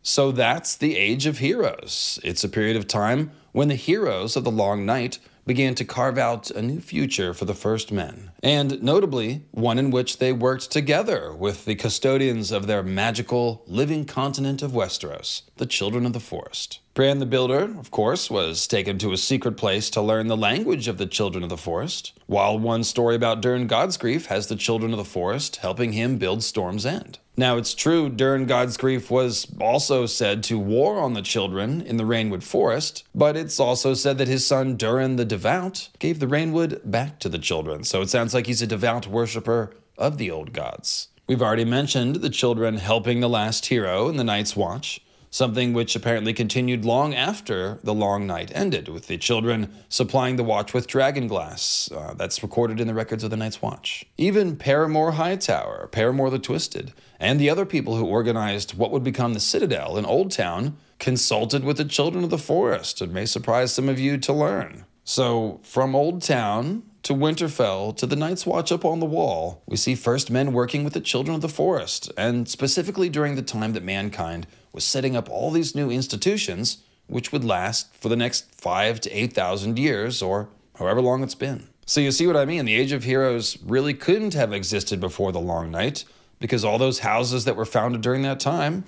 So that's the Age of Heroes. It's a period of time when the heroes of the Long Night began to carve out a new future for the first men, and notably, one in which they worked together with the custodians of their magical living continent of Westeros, the Children of the Forest. Bran the Builder, of course, was taken to a secret place to learn the language of the Children of the Forest, while one story about Durran Godsgrief has the Children of the Forest helping him build Storm's End. Now, it's true, Durran Godsgrief was also said to war on the children in the Rainwood Forest, but it's also said that his son Durran the Devout gave the Rainwood back to the children, so it sounds like he's a devout worshiper of the old gods. We've already mentioned the children helping the last hero in the Night's Watch something which apparently continued long after the long night ended, with the children supplying the watch with dragon glass. Uh, that's recorded in the records of the Night's Watch. Even Peremore Hightower, Peremore the Twisted, and the other people who organized what would become the Citadel in Old Town consulted with the children of the forest. It may surprise some of you to learn. So, from Old Town to Winterfell to the Night's Watch up on the wall, we see first men working with the children of the forest, and specifically during the time that mankind was setting up all these new institutions, which would last for the next five to 8,000 years, or however long it's been. So you see what I mean? The Age of Heroes really couldn't have existed before the Long Night, because all those houses that were founded during that time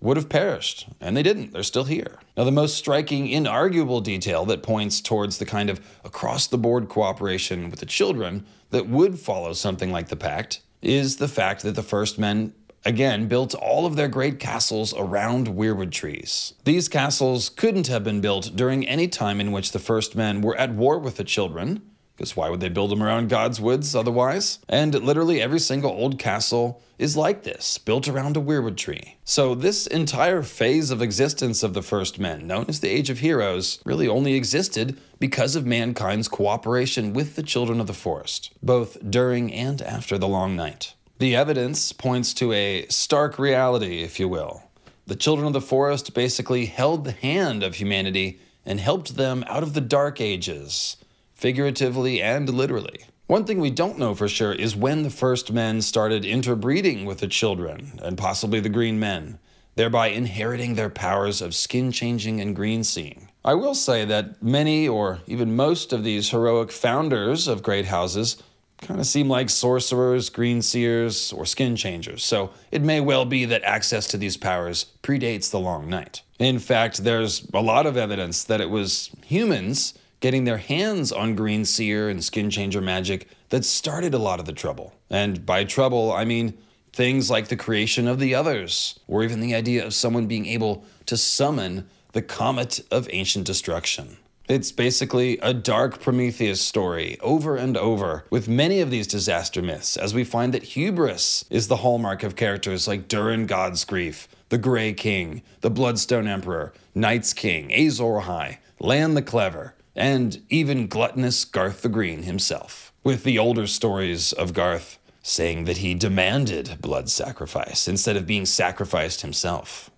would have perished, and they didn't. They're still here. Now, the most striking, inarguable detail that points towards the kind of across the board cooperation with the children that would follow something like the Pact is the fact that the first men again built all of their great castles around weirwood trees. These castles couldn't have been built during any time in which the first men were at war with the children, because why would they build them around God's woods otherwise? And literally every single old castle is like this, built around a weirwood tree. So this entire phase of existence of the first men, known as the Age of Heroes, really only existed because of mankind's cooperation with the children of the forest, both during and after the long night. The evidence points to a stark reality, if you will. The children of the forest basically held the hand of humanity and helped them out of the dark ages figuratively and literally. One thing we don't know for sure is when the first men started interbreeding with the children, and possibly the green men, thereby inheriting their powers of skin changing and green seeing. I will say that many, or even most, of these heroic founders of great houses kind of seem like sorcerers, green seers, or skin changers, so it may well be that access to these powers predates the Long Night. In fact, there's a lot of evidence that it was humans getting their hands on Green Seer and Skin Changer magic that started a lot of the trouble. And by trouble, I mean things like the creation of the others, or even the idea of someone being able to summon the Comet of Ancient Destruction. It's basically a dark Prometheus story over and over with many of these disaster myths, as we find that hubris is the hallmark of characters like Durran Godsgrief, the Grey King, the Bloodstone Emperor, Night's King, Azor Ahai, Lann the Clever, and even gluttonous Garth the Green himself, with the older stories of Garth saying that he demanded blood sacrifice instead of being sacrificed himself.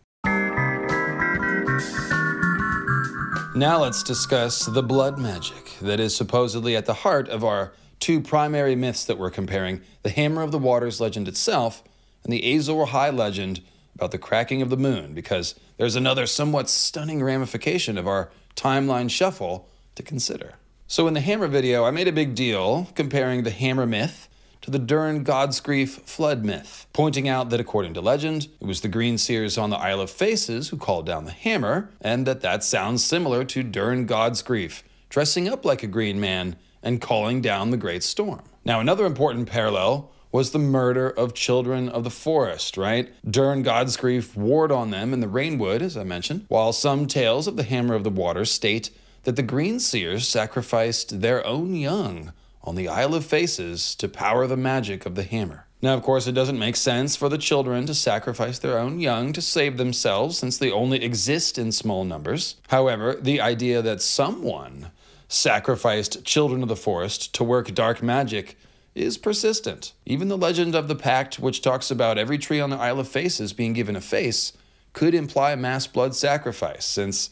Now let's discuss the blood magic that is supposedly at the heart of our two primary myths that we're comparing the Hammer of the Waters legend itself and the Azor Ahai legend about the cracking of the moon because there's another somewhat stunning ramification of our timeline shuffle to consider. So, in the Hammer video, I made a big deal comparing the Hammer myth to the Durran Godsgrief flood myth, pointing out that according to legend, it was the Green Seers on the Isle of Faces who called down the hammer, and that that sounds similar to Durran Godsgrief, dressing up like a green man and calling down the great storm. Now, another important parallel was the murder of children of the forest, right? Durran Godsgrief warred on them in the Rainwood, as I mentioned, while some tales of the Hammer of the Waters state that the Green Seers sacrificed their own young on the Isle of Faces to power the magic of the hammer. Now, of course, it doesn't make sense for the children to sacrifice their own young to save themselves since they only exist in small numbers. However, the idea that someone sacrificed children of the forest to work dark magic is persistent. Even the legend of the pact, which talks about every tree on the Isle of Faces being given a face, could imply mass blood sacrifice, since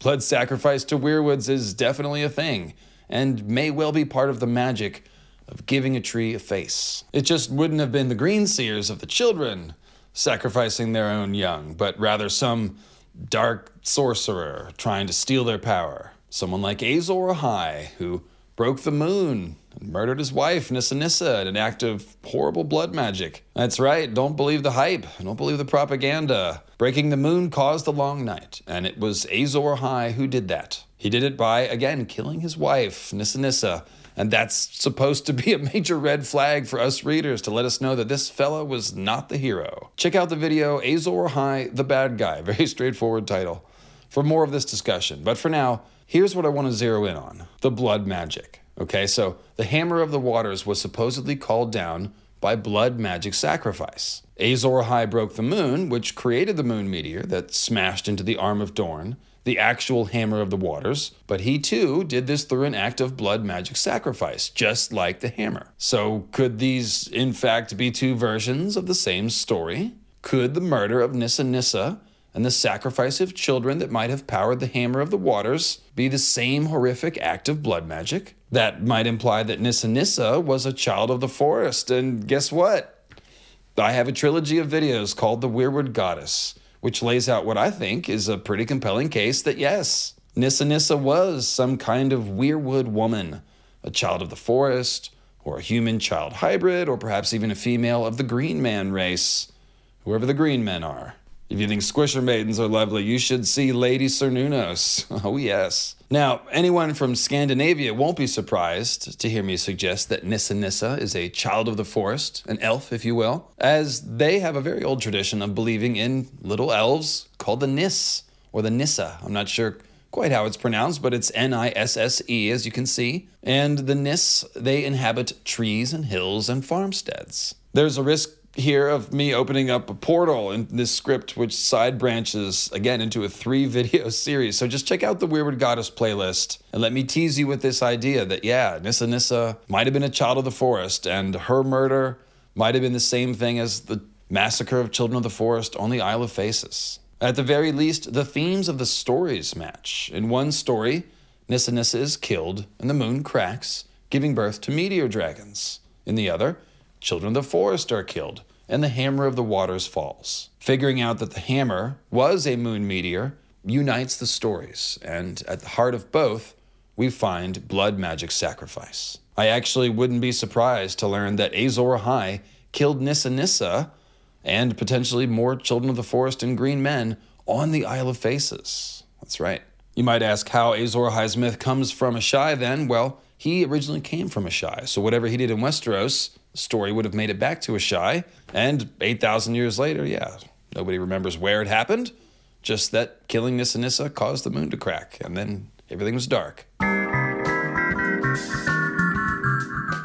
blood sacrifice to weirwoods is definitely a thing and may well be part of the magic of giving a tree a face. It just wouldn't have been the green seers of the children sacrificing their own young, but rather some dark sorcerer trying to steal their power. Someone like Azor Ahai, who broke the moon murdered his wife, Nissa Nissa, in an act of horrible blood magic. That's right, don't believe the hype, don't believe the propaganda. Breaking the moon caused the long night, and it was Azor Ahai who did that. He did it by, again, killing his wife, Nissa Nissa. And that's supposed to be a major red flag for us readers to let us know that this fella was not the hero. Check out the video Azor Ahai, the bad guy. Very straightforward title. For more of this discussion. But for now, here's what I want to zero in on the blood magic. Okay, so the Hammer of the Waters was supposedly called down by blood magic sacrifice. Azor Ahai broke the moon, which created the moon meteor that smashed into the arm of Dorne the actual Hammer of the Waters, but he too did this through an act of blood magic sacrifice, just like the Hammer. So, could these in fact be two versions of the same story? Could the murder of Nissa Nissa and the sacrifice of children that might have powered the Hammer of the Waters be the same horrific act of blood magic? That might imply that Nissa Nissa was a child of the forest, and guess what? I have a trilogy of videos called The Weirwood Goddess which lays out what I think is a pretty compelling case that yes, Nissa Nissa was some kind of weirwood woman, a child of the forest, or a human child hybrid, or perhaps even a female of the green man race, whoever the green men are. If you think squisher maidens are lovely, you should see Lady Cernunnos. Oh, yes. Now, anyone from Scandinavia won't be surprised to hear me suggest that Nissa Nissa is a child of the forest, an elf, if you will, as they have a very old tradition of believing in little elves called the Nis, or the Nissa. I'm not sure quite how it's pronounced, but it's N I S S E, as you can see. And the Nis, they inhabit trees and hills and farmsteads. There's a risk here of me opening up a portal in this script, which side branches again into a three video series. So just check out the Weirwood Goddess playlist and let me tease you with this idea that, yeah, Nissa Nissa might have been a child of the forest, and her murder might have been the same thing as the massacre of children of the forest on the Isle of Faces. At the very least, the themes of the stories match. In one story, Nissa Nissa is killed and the moon cracks, giving birth to meteor dragons. In the other, children of the forest are killed, and the hammer of the waters falls. Figuring out that the hammer was a moon meteor unites the stories, and at the heart of both, we find blood magic sacrifice. I actually wouldn't be surprised to learn that Azor Ahai killed Nissa Nissa and potentially more children of the forest and green men on the Isle of Faces. That's right. You might ask how Azor Ahai's myth comes from Asshai then. Well, he originally came from Asshai, so whatever he did in Westeros story would have made it back to Asshai. And 8,000 years later, yeah, nobody remembers where it happened, just that killing Nissa Nissa caused the moon to crack, and then everything was dark.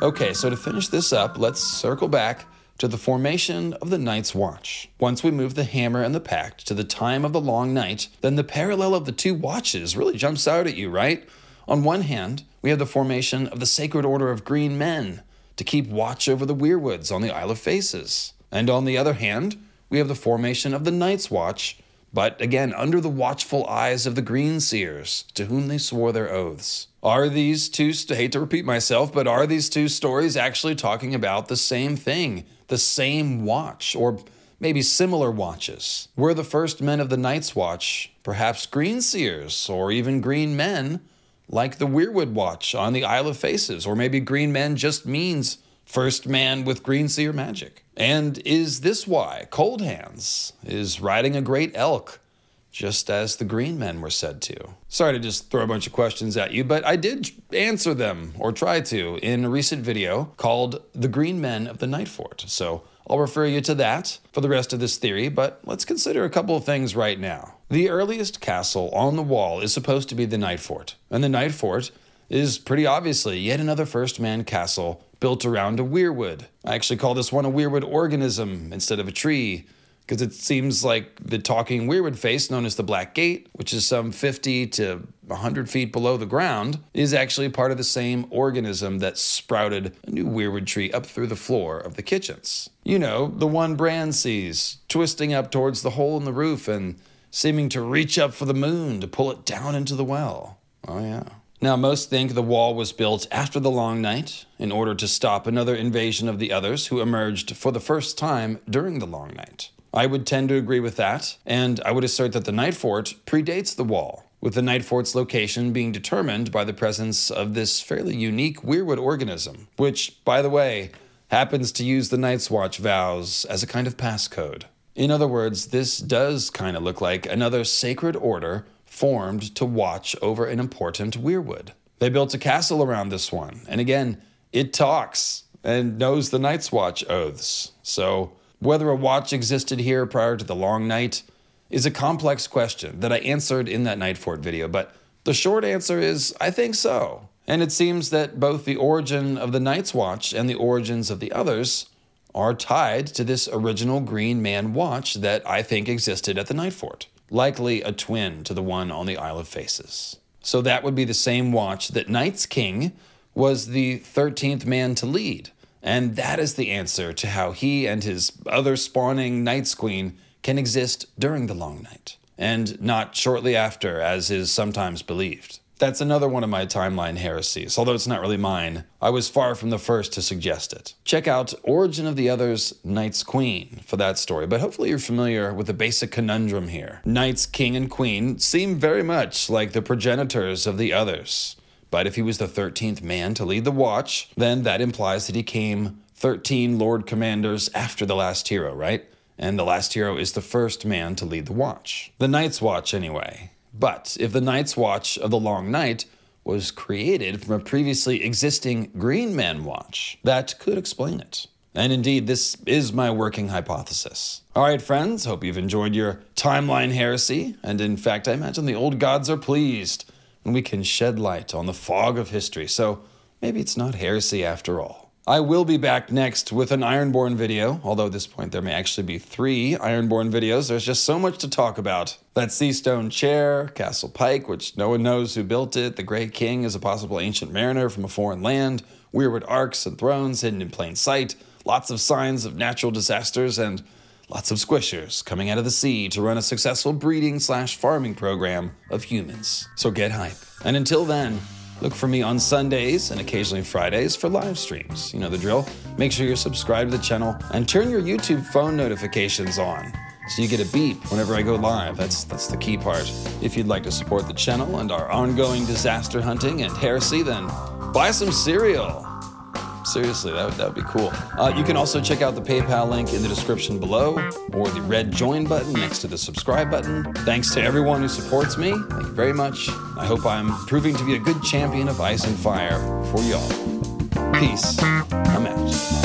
Okay, so to finish this up, let's circle back to the formation of the Night's Watch. Once we move the hammer and the pact to the time of the long night, then the parallel of the two watches really jumps out at you, right? On one hand, we have the formation of the Sacred Order of Green Men, to keep watch over the weirwoods on the Isle of Faces. And on the other hand, we have the formation of the Night's Watch, but again, under the watchful eyes of the Green Seers, to whom they swore their oaths. Are these two, I hate to repeat myself, but are these two stories actually talking about the same thing, the same watch, or maybe similar watches? Were the first men of the Night's Watch perhaps green seers or even green men like the Weirwood Watch on the Isle of Faces? Or maybe green men just means first man with green seer magic? And is this why Cold Hands is riding a great elk? just as the green men were said to. Sorry to just throw a bunch of questions at you, but I did answer them, or try to, in a recent video called The Green Men of the Night Fort. So I'll refer you to that for the rest of this theory, but let's consider a couple of things right now. The earliest castle on the wall is supposed to be the Night Fort, and the Night Fort is pretty obviously yet another first man castle built around a weirwood. I actually call this one a weirwood organism instead of a tree because it seems like the talking weirwood face, known as the Black Gate, which is some 50 to 100 feet below the ground, is actually part of the same organism that sprouted a new weirwood tree up through the floor of the kitchens. You know, the one Bran sees, twisting up towards the hole in the roof and seeming to reach up for the moon to pull it down into the well. Oh, yeah. Now, most think the wall was built after the Long Night in order to stop another invasion of the others who emerged for the first time during the Long Night. I would tend to agree with that, and I would assert that the Night Fort predates the wall, with the Night Fort's location being determined by the presence of this fairly unique Weirwood organism, which, by the way, happens to use the Night's Watch vows as a kind of passcode. In other words, this does kind of look like another sacred order formed to watch over an important Weirwood. They built a castle around this one, and again, it talks and knows the Night's Watch oaths. So, whether a watch existed here prior to the long night is a complex question that I answered in that Night Fort video, but the short answer is I think so. And it seems that both the origin of the Night's Watch and the origins of the others are tied to this original Green Man watch that I think existed at the Night Fort, likely a twin to the one on the Isle of Faces. So that would be the same watch that Night's King was the 13th man to lead and that is the answer to how he and his other spawning Night's Queen can exist during the long night, and not shortly after, as is sometimes believed. That's another one of my timeline heresies, although it's not really mine. I was far from the first to suggest it. Check out Origin of the Others, Night's Queen for that story, but hopefully you're familiar with the basic conundrum here. Night's King and Queen seem very much like the progenitors of the others. But if he was the 13th man to lead the watch, then that implies that he came 13 Lord Commanders after the last hero, right? And the last hero is the first man to lead the watch. The Night's Watch, anyway. But if the Night's Watch of the Long Night was created from a previously existing Green Man watch, that could explain it. And indeed, this is my working hypothesis. All right, friends, hope you've enjoyed your timeline heresy. And in fact, I imagine the old gods are pleased and we can shed light on the fog of history. So maybe it's not heresy after all. I will be back next with an Ironborn video, although at this point there may actually be three Ironborn videos. There's just so much to talk about. That Seastone chair, Castle Pike, which no one knows who built it, the Grey King is a possible ancient mariner from a foreign land, Weirwood arcs and thrones hidden in plain sight, lots of signs of natural disasters, and Lots of squishers coming out of the sea to run a successful breeding slash farming program of humans. So get hype. And until then, look for me on Sundays and occasionally Fridays for live streams. You know the drill. Make sure you're subscribed to the channel and turn your YouTube phone notifications on so you get a beep whenever I go live. That's that's the key part. If you'd like to support the channel and our ongoing disaster hunting and heresy, then buy some cereal. Seriously, that would, that would be cool. Uh, you can also check out the PayPal link in the description below or the red join button next to the subscribe button. Thanks to everyone who supports me. Thank you very much. I hope I'm proving to be a good champion of ice and fire for y'all. Peace. I'm out.